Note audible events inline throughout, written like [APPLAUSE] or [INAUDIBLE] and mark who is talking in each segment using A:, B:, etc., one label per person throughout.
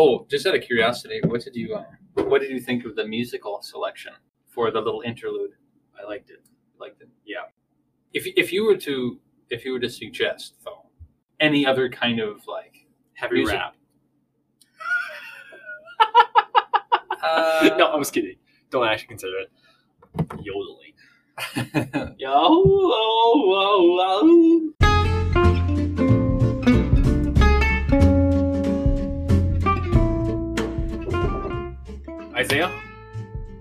A: Oh, just out of curiosity, what did you um, what did you think of the musical selection for the little interlude?
B: I liked it.
A: Liked it.
B: Yeah.
A: If if you were to if you were to suggest though any other kind of like
B: Heavy
A: Music.
B: rap.
A: uh, [LAUGHS]
B: no, I was kidding. Don't actually consider it yodeling. [LAUGHS] Yo, oh, oh, Isaiah,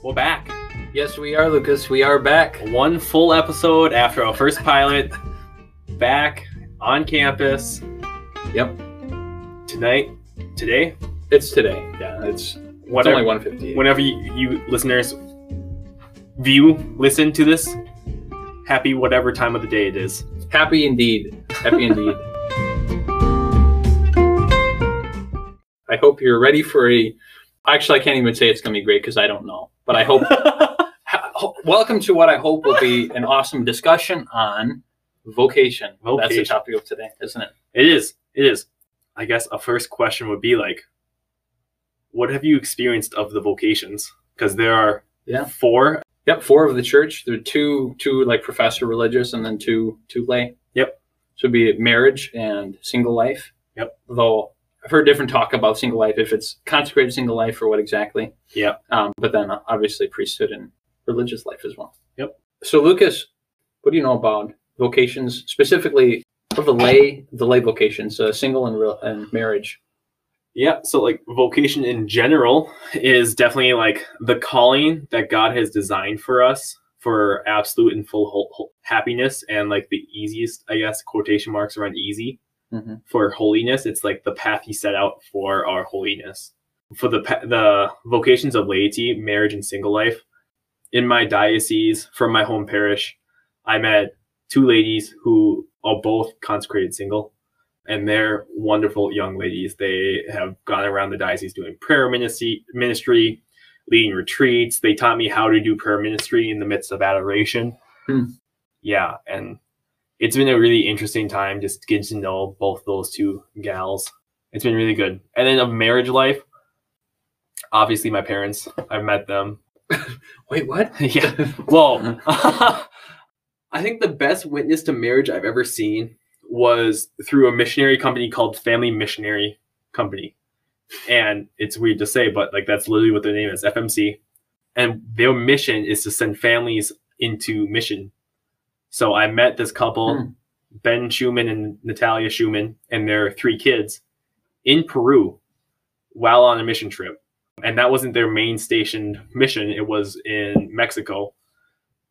B: we're back.
A: yes, we are, Lucas. We are back.
B: One full episode after our first pilot. Back on campus
A: Yep,
B: tonight. Today,
A: it's today. Yeah, it's, it's only one fifty.
B: whenever you, you listeners view, listen to this, happy whatever time of the day it is.
A: Happy indeed. Happy indeed. [LAUGHS] I hope you're ready for a. Actually, I can't even say it's going to be great because I don't know. But I hope. [LAUGHS] ho- welcome to what I hope will be an awesome discussion on vocation. vocation. That's the topic of today, isn't it?
B: it is. It is. I guess a first question would be like, what have you experienced of the vocations? Because there are
A: Yeah.
B: four.
A: Yep, four of the church. There are two, two like professed religious, and then two, two lay.
B: Yep.
A: So be marriage and single life.
B: Yep.
A: Though I've heard different talk about single life, if it's consecrated single life or what exactly.
B: Yeah.
A: Um, but then obviously priesthood and religious life as well.
B: Yep.
A: So Lucas, what do you know about vocations specifically of the lay, the lay vocations, uh, single and real and marriage?
B: Yeah. So like vocation in general is definitely like the calling that God has designed for us for absolute and full ho- ho- happiness and like the easiest, I guess, quotation marks around easy
A: Mm-hmm.
B: for holiness. It's like the path he set out for our holiness. For the the vocations of laity, marriage and single life, in my diocese from my home parish, I met two ladies who are both consecrated single, and they're wonderful young ladies. They have gone around the diocese doing prayer ministry, ministry, leading retreats. They taught me how to do prayer ministry in the midst of adoration.
A: Hmm.
B: Yeah, and it's been a really interesting time just getting to know both those two gals. It's been really good. And then of marriage life, obviously my parents, I've met them. [LAUGHS]
A: Wait, what? [LAUGHS]
B: yeah. Well, [LAUGHS] I think the best witness to marriage I've ever seen was through a missionary company called Family Missionary Company. And it's weird to say, but like that's literally what their name is, FMC. And their mission is to send families into mission. So I met this couple,
A: Hmm.
B: Ben Schumann and Natalia Schumann, and their three kids in Peru while on a mission trip. And that wasn't their main stationed mission, it was in Mexico.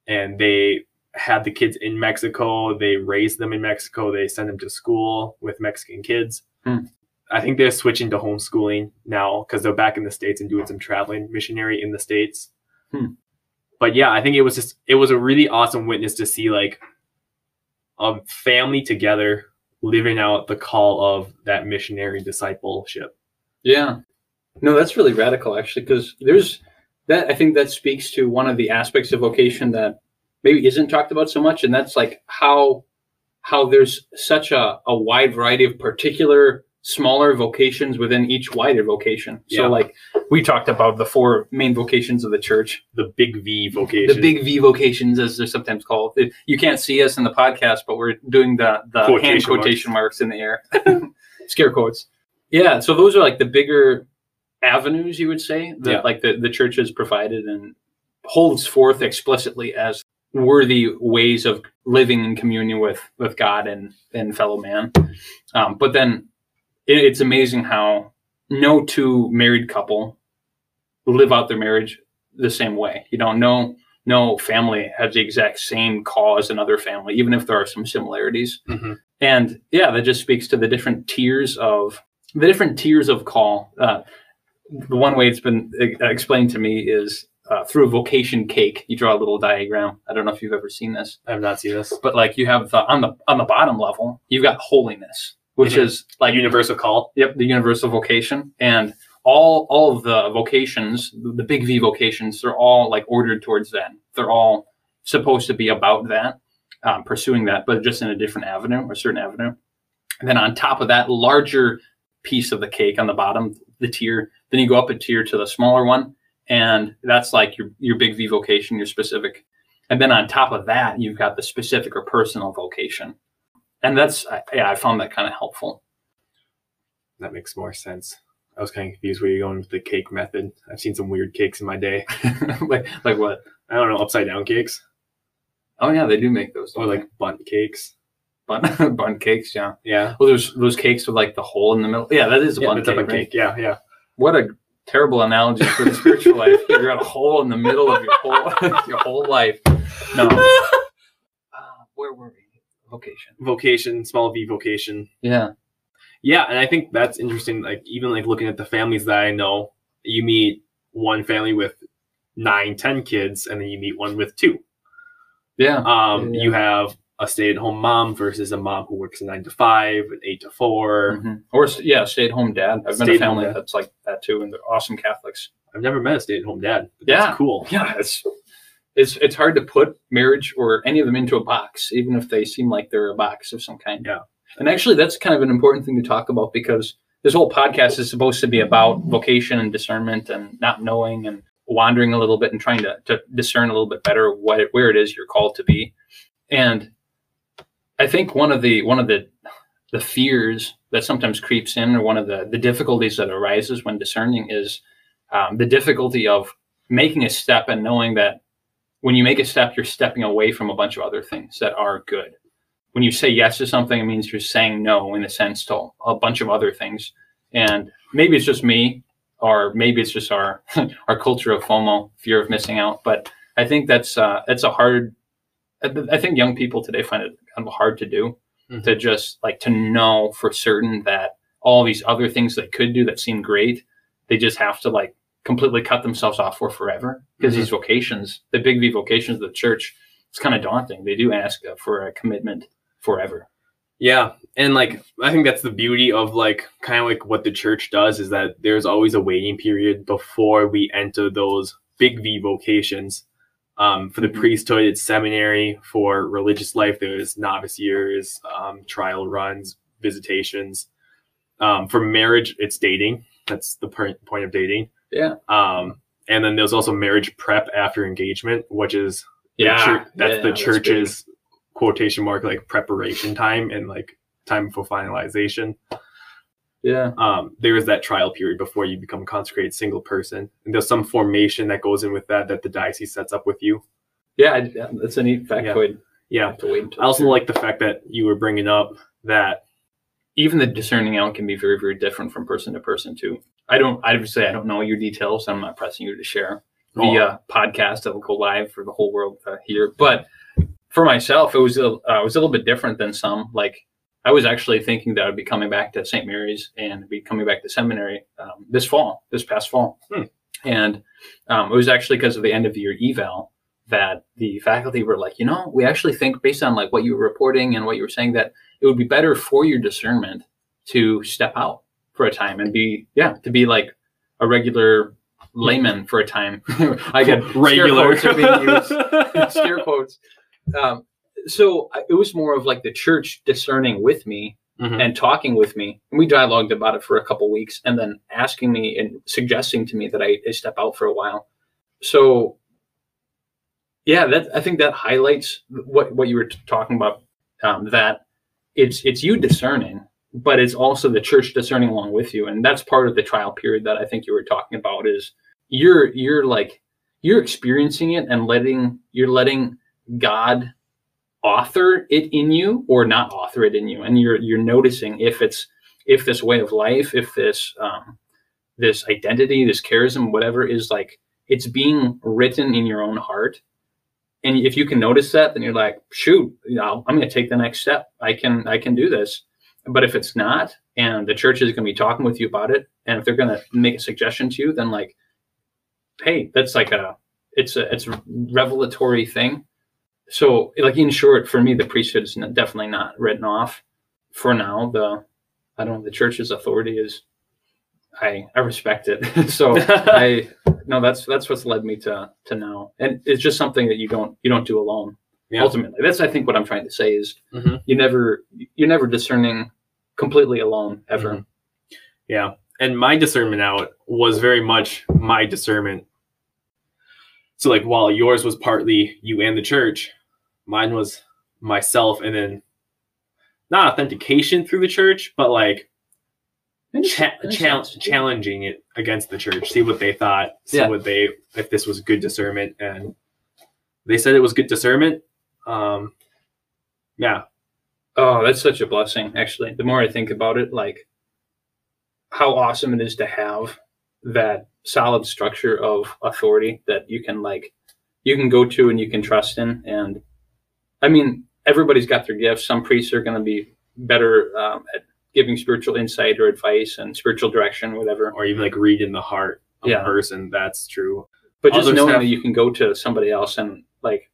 B: And they had the kids in Mexico, they raised them in Mexico, they sent them to school with Mexican kids.
A: Hmm.
B: I think they're switching to homeschooling now because they're back in the States and doing some traveling missionary in the States.
A: Hmm.
B: But yeah, I think it was just, it was a really awesome witness to see like a family together living out the call of that missionary discipleship.
A: Yeah. No, that's really radical actually, because there's that I think that speaks to one of the aspects of vocation that maybe isn't talked about so much, and that's like how how there's such a, a wide variety of particular smaller vocations within each wider vocation.
B: Yeah.
A: So like we talked about the four main vocations of the church.
B: The big V vocation.
A: The big V vocations, as they're sometimes called. You can't see us in the podcast, but we're doing the, the hand
B: Quotation
A: quotation marks. in the air. [LAUGHS] Scare quotes. Yeah, so those are like the bigger avenues, you would say, that
B: Yeah.
A: like the, the church has provided and holds forth explicitly as worthy ways of living in communion with, with God and, and fellow man. Um, but then it, it's amazing how no two married couple live out their marriage the same way. You know, no no family has the exact same call as another family, even if there are some similarities.
B: Mhm.
A: And yeah, that just speaks to the different tiers of the different tiers of call. Uh, the one way it's been uh, explained to me is uh, through a vocation cake. You draw a little diagram. I don't know if you've ever seen this,
B: I have not seen this.
A: but like you have the on the on the bottom level, you've got holiness, which
B: Mhm.
A: is like
B: Universal call.
A: Yep, the universal vocation and all all of the vocations, the big V vocations, they're all like ordered towards that. They're all supposed to be about that, um, pursuing that, but just in a different avenue or certain avenue. And then on top of that larger piece of the cake on the bottom, the tier. Then you go up a tier to the smaller one, and that's like your your big V vocation, your specific. And then on top of that, you've got the specific or personal vocation, and that's yeah, I found that kind of helpful.
B: That makes more sense. I was kind of confused where you're going with the cake method. I've seen some weird cakes in my day. [LAUGHS]
A: like like what?
B: I don't know, upside down cakes
A: Oh yeah, they do make those.
B: or like bundt cakes.
A: bun [LAUGHS] bun cakes. Yeah.
B: Yeah,
A: Well, there's those cakes with like the hole in the middle. Yeah, that is a
B: yeah,
A: bun cake. right?
B: cake. Yeah, yeah.
A: What a terrible analogy for the spiritual life. [LAUGHS] You got a hole in the middle of your whole your whole life. No. Uh, where were we? Vocation.
B: Vocation, small V vocation.
A: Yeah.
B: Yeah, and I think that's interesting. Like even like looking at the families that I know, you meet one family with nine, ten kids, and then you meet one with two.
A: Yeah.
B: Um,
A: Yeah.
B: you have a stay-at-home mom versus a mom who works a nine to five, an eight to 4
A: Mhm. Or yeah, stay at home dad. I've been a family that's like that too, and they're awesome Catholics.
B: I've never met a stay-at-home dad. But
A: Yeah.
B: that's cool.
A: Yeah, it's it's it's hard to put marriage or any of them into a box, even if they seem like they're a box of some kind.
B: Yeah.
A: And actually, that's kind of an important thing to talk about because this whole podcast is supposed to be about vocation and discernment and not knowing and wandering a little bit and trying to, to discern a little bit better what it, where it is you're called to be. And I think one of the one of the the fears that sometimes creeps in, or one of the the difficulties that arises when discerning, is um, the difficulty of making a step and knowing that when you make a step, you're stepping away from a bunch of other things that are good. When you say yes to something, it means you're saying no in a sense to a bunch of other things. And maybe it's just me, or maybe it's just our [LAUGHS] our culture of FOMO, fear of missing out. But I think that's uh, that's a hard. I think young people today find it kind of hard to do,
B: Mhm.
A: to just like to know for certain that all these other things they could do that seem great, they just have to like completely cut themselves off for forever because
B: Mhm.
A: these vocations, the big V vocations of the church, it's kind of daunting. They do ask uh, for a commitment forever.
B: Yeah, and like I think that's the beauty of like kind of like what the church does is that there's always a waiting period before we enter those big V vocations. Um, for the
A: Mhm.
B: priesthood, it's seminary. For religious life, there's novice years, um, trial runs, visitations. Um, for marriage, it's dating. That's the point of dating.
A: Yeah.
B: Um, and then there's also marriage prep after engagement, which is
A: Yeah,
B: that's
A: yeah,
B: the
A: that's
B: church's quotation mark like preparation time and like time for finalization
A: Yeah.
B: um, there is that trial period before you become a consecrated single person and there's some formation that goes in with that that the diocese sets up with you
A: Yeah. Yeah, That's a neat factoid.
B: yeah
A: have to wait until
B: i also like the fact that you were bringing up that
A: even the discerning out can be very, very different from person to person too. I don't, I would say I don't know your details. I'm not pressing you to share via podcast that will go live for the whole world to hear. But for myself, it was a, uh, it was a little bit different than some. Like I was actually thinking that I'd be coming back to St. Mary's and be coming back to seminary um, this fall, this past fall.
B: Hmm.
A: And um, it was actually because of the end of the year eval that the faculty were like, you know, we actually think based on like what you were reporting and what you were saying that it would be better for your discernment to step out for a time and be, yeah, to be like a regular layman for a time. [LAUGHS] I get
B: regular
A: Scare quotes used. [LAUGHS] scare quotes. Um, so I- it was more of like the church discerning with me
B: Mhm.
A: and talking with me. And we dialogued about it for a couple weeks and then asking me and suggesting to me that I, I step out for a while. So yeah, that I think that highlights what, what you were t- talking about, um, that it's, it's you discerning, but it's also the church discerning along with you. And that's part of the trial period that I think you were talking about is you're, you're like, you're experiencing it and letting, you're letting God author it in you or not author it in you. And you're you're noticing if it's if this way of life if this um this identity this charism whatever is like it's being written in your own heart. And if you can notice that then you're like shoot you know i'm going to take the next step. I can i can do this but if it's not and the church is going to be talking with you about it and if they're going to make a suggestion to you then like hey that's like a it's a it's a revelatory thing. So like in short for me the priesthood is definitely not written off. For now the i don't know the church's authority is i i respect it. [LAUGHS] So [LAUGHS] i no that's that's what's led me to to now. And it's just something that you don't you don't do alone
B: Yeah.
A: ultimately that's i think what i'm trying to say is
B: Mhm.
A: you never you're never discerning completely alone ever
B: Mhm. Yeah. and my discernment out was very much my discernment. So like while yours was partly you and the church, mine was myself and then not authentication through the church, but like cha- chal- challenging it against the church, see what they thought, see
A: Yeah.
B: what they if this was good discernment, and they said it was good discernment. Um, yeah,
A: Oh, that's such a blessing, actually. The more I think about it, like how awesome it is to have that solid structure of authority that you can like you can go to and you can trust in. And I mean, everybody's got their gifts. Some priests are going to be better um, at giving spiritual insight or advice and spiritual direction, whatever.
B: or even like read in the heart of
A: Yeah.
B: a person. That's true.
A: But just knowing that you can go to somebody else and like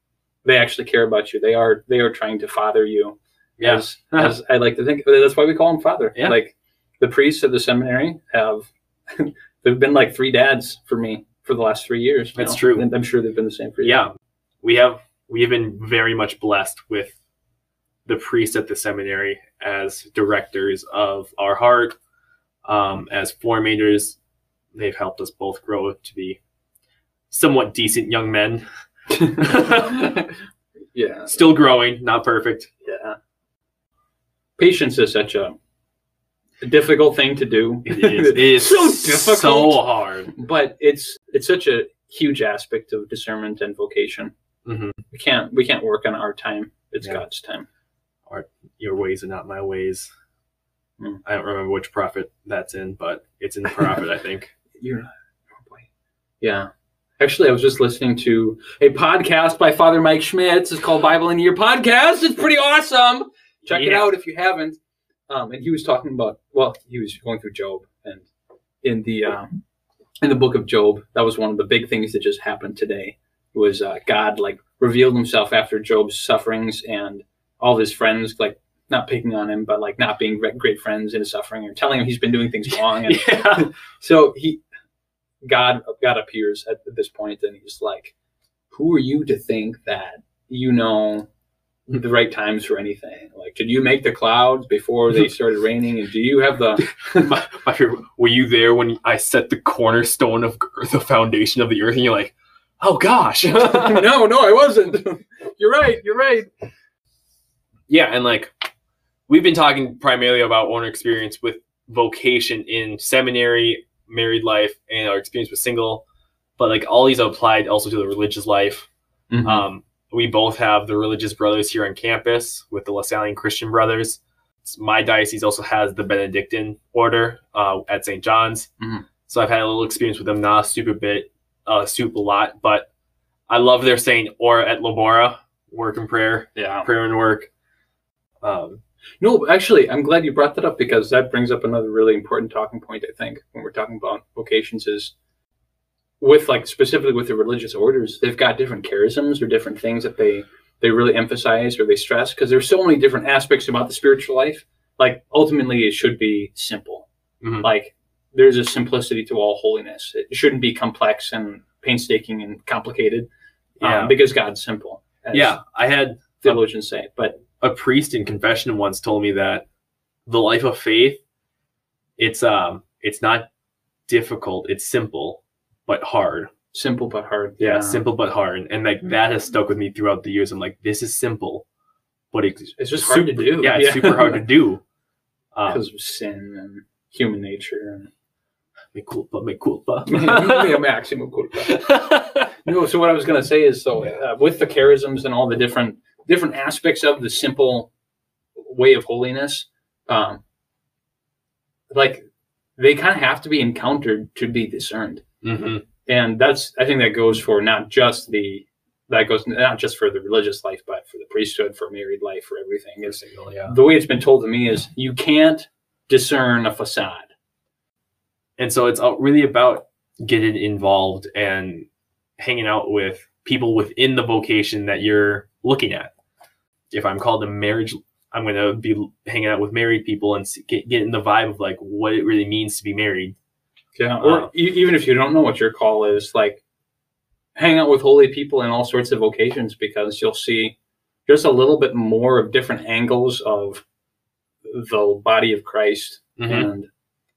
A: they actually care about you. They are they are trying to father you.
B: Yeah,
A: As, as I like to think, that's why we call him father.
B: Yeah.
A: Like the priests of the seminary have, [LAUGHS] they've been like three dads for me for the last three years.
B: That's
A: know?
B: true.
A: And I'm sure they've been the same for you.
B: yeah. We have we have been very much blessed with the priests at the seminary as directors of our heart, um, as formators. They've helped us both grow to be somewhat decent young men. [LAUGHS]
A: yeah.
B: Still growing, not perfect.
A: Yeah. Patience is such a, a difficult thing to do.
B: It is, [LAUGHS] it is
A: so difficult.
B: so hard.
A: but it's it's such a huge aspect of discernment and vocation.
B: Mhm.
A: We can't we can't work on our time. It's
B: Yeah.
A: God's time.
B: Your ways are not my ways.
A: Hmm.
B: I don't remember which prophet that's in, but it's in the prophet, I think. [LAUGHS]
A: You're not. Oh. Yeah. Actually, I was just listening to a podcast by Father Mike Schmitz. It's called Bible in a Year Podcast. It's pretty awesome. Check it out if you haven't. Um, and he was talking about well, he was going through Job, and in the um, in the book of Job, that was one of the big things that just happened today. Was uh, God like revealed Himself after Job's sufferings and all his friends like not picking on him, but like not being great- great friends in his suffering or telling him he's been doing things wrong. [LAUGHS] And
B: yeah. [LAUGHS]
A: so he, God, God appears at this point, and he's like, "Who are you to think that you know the right times for anything? Like, did you make the clouds before they [LAUGHS] started raining? And do you have the? [LAUGHS]
B: my, my favorite, were you there when I set the cornerstone of the foundation of the earth? And you're like, oh gosh. [LAUGHS]
A: no, no, I wasn't. you're right. You're right.
B: yeah, and like we've been talking primarily about our experience with vocation in seminary, married life, and our experience with single. But like all these are applied also to the religious life.
A: Mm-hmm.
B: Um, we both have the religious brothers here on campus with the Lasallian Christian Brothers. My diocese also has the Benedictine order uh, at St. John's.
A: Mhm.
B: So I've had a little experience with them, not a super bit, uh, super lot, but I love their saying Ora et Labora, work and prayer,
A: yeah.
B: prayer and work. Um,
A: No, actually, I'm glad you brought that up because that brings up another really important talking point. I think when we're talking about vocations is with like specifically with the religious orders, they've got different charisms or different things that they they really emphasize or they stress because there's so many different aspects about the spiritual life. Like ultimately, it should be simple.
B: Mhm.
A: Like there's a simplicity to all holiness. It shouldn't be complex and painstaking and complicated. um,
B: Yeah.
A: because God's simple.
B: yeah, I had
A: theologians say, but
B: a priest in confession once told me that the life of faith it's um it's not difficult it's simple but hard.
A: Simple but hard.
B: yeah, simple but hard. And like that has stuck with me throughout the years. I'm like this is simple but it's,
A: It's just hard to do.
B: yeah it's super hard to do. [LAUGHS] Um,
A: because of sin and human nature and
B: mea culpa mea culpa. [LAUGHS]
A: Yeah, maxima culpa. [LAUGHS] No, so what I was going to say is, so uh, with the charisms and all the different different aspects of the simple way of holiness, um, like they kind of have to be encountered to be discerned,
B: hmm
A: and that's I think that goes for not just the that goes not just for the religious life, but for the priesthood, for married life, for everything. It's,
B: yeah
A: the way it's been told to me is you can't discern a facade.
B: and so it's uh, really about getting involved and hanging out with people within the vocation that you're looking at if i'm called to marriage i'm going to be hanging out with married people and get, get in the vibe of like what it really means to be married
A: Yeah, or
B: Wow.
A: e- even if you don't know what your call is, like hang out with holy people in all sorts of vocations because you'll see just a little bit more of different angles of the body of Christ
B: Mhm.
A: and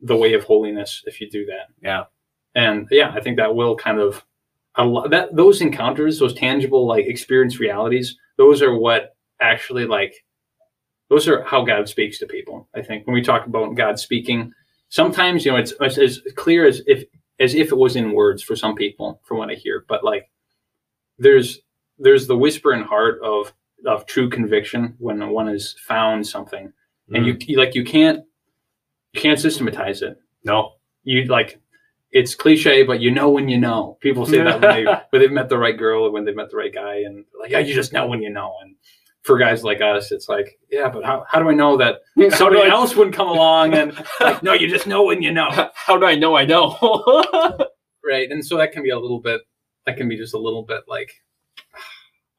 A: the way of holiness if you do that.
B: Yeah.
A: And yeah, I think that will kind of a lot that those encounters, those tangible like experience realities, those are what actually like those are how God speaks to people. I think when we talk about God speaking, sometimes you know it's, it's as clear as if as if it was in words for some people, from what I hear. But like there's there's the whisper in heart of of true conviction when one has found something, and you, mm. you like you can't you can't systematize it.
B: no,
A: You like it's cliche, but you know when you know. People say that when, they, [LAUGHS] when they've met the right girl or when they've met the right guy, and like, yeah, you just know when you know. And for guys like us, it's like, yeah, but how, how do I know that somebody
B: I,
A: else wouldn't come along and like, no, you just know when you know, [LAUGHS]
B: how do I know I know? [LAUGHS]
A: right? And so that can be a little bit, that can be just a little bit like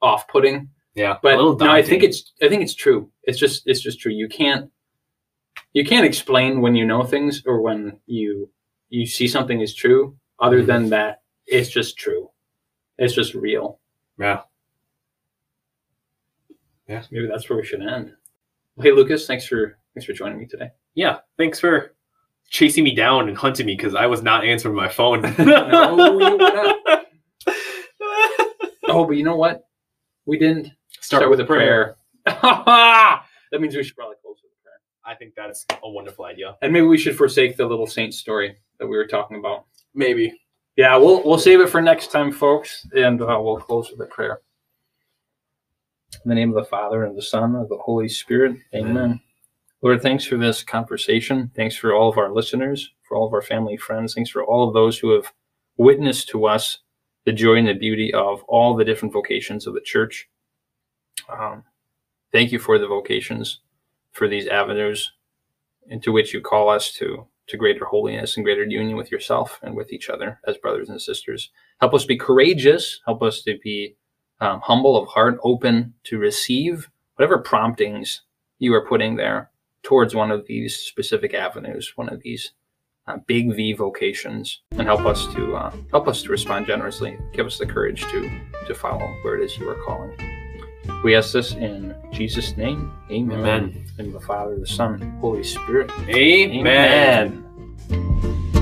A: off-putting.
B: yeah,
A: But no, I think it's, I think it's true. It's just, it's just true. You can't, you can't explain when you know things or when you you see something is true other
B: Mhm.
A: than that it's just true it's just real
B: yeah.
A: Maybe that's where we should end well, hey lucas thanks for thanks for joining me today
B: Yeah, thanks for chasing me down and hunting me because I was not answering my phone. [LAUGHS]
A: No, you were not. [LAUGHS] oh but you know what we didn't
B: Start, with, a prayer. [LAUGHS]
A: that means we should probably close with a prayer
B: I think that's a wonderful idea.
A: and maybe we should forsake the little saint story that we were talking about
B: Maybe.
A: yeah we'll we'll save it for next time folks and uh, we'll close with a prayer in the name of the father and the son and the holy spirit amen.
B: Amen.
A: Lord, thanks for this conversation. Thanks for all of our listeners, for all of our family friends. Thanks for all of those who have witnessed to us the joy and the beauty of all the different vocations of the church. Um, thank you for the vocations, for these avenues into which you call us to, to greater holiness and greater union with yourself and with each other as brothers and sisters. Help us be courageous. Help us to be um, humble of heart, open to receive whatever promptings you are putting there towards one of these specific avenues, one of these uh, big V vocations, and help us to uh, help us to respond generously. Give us the courage to to follow where it is you are calling. We ask this in Jesus' name. Amen.
B: Amen.
A: In the Father, the Son, Holy Spirit.
B: Amen.
A: Amen.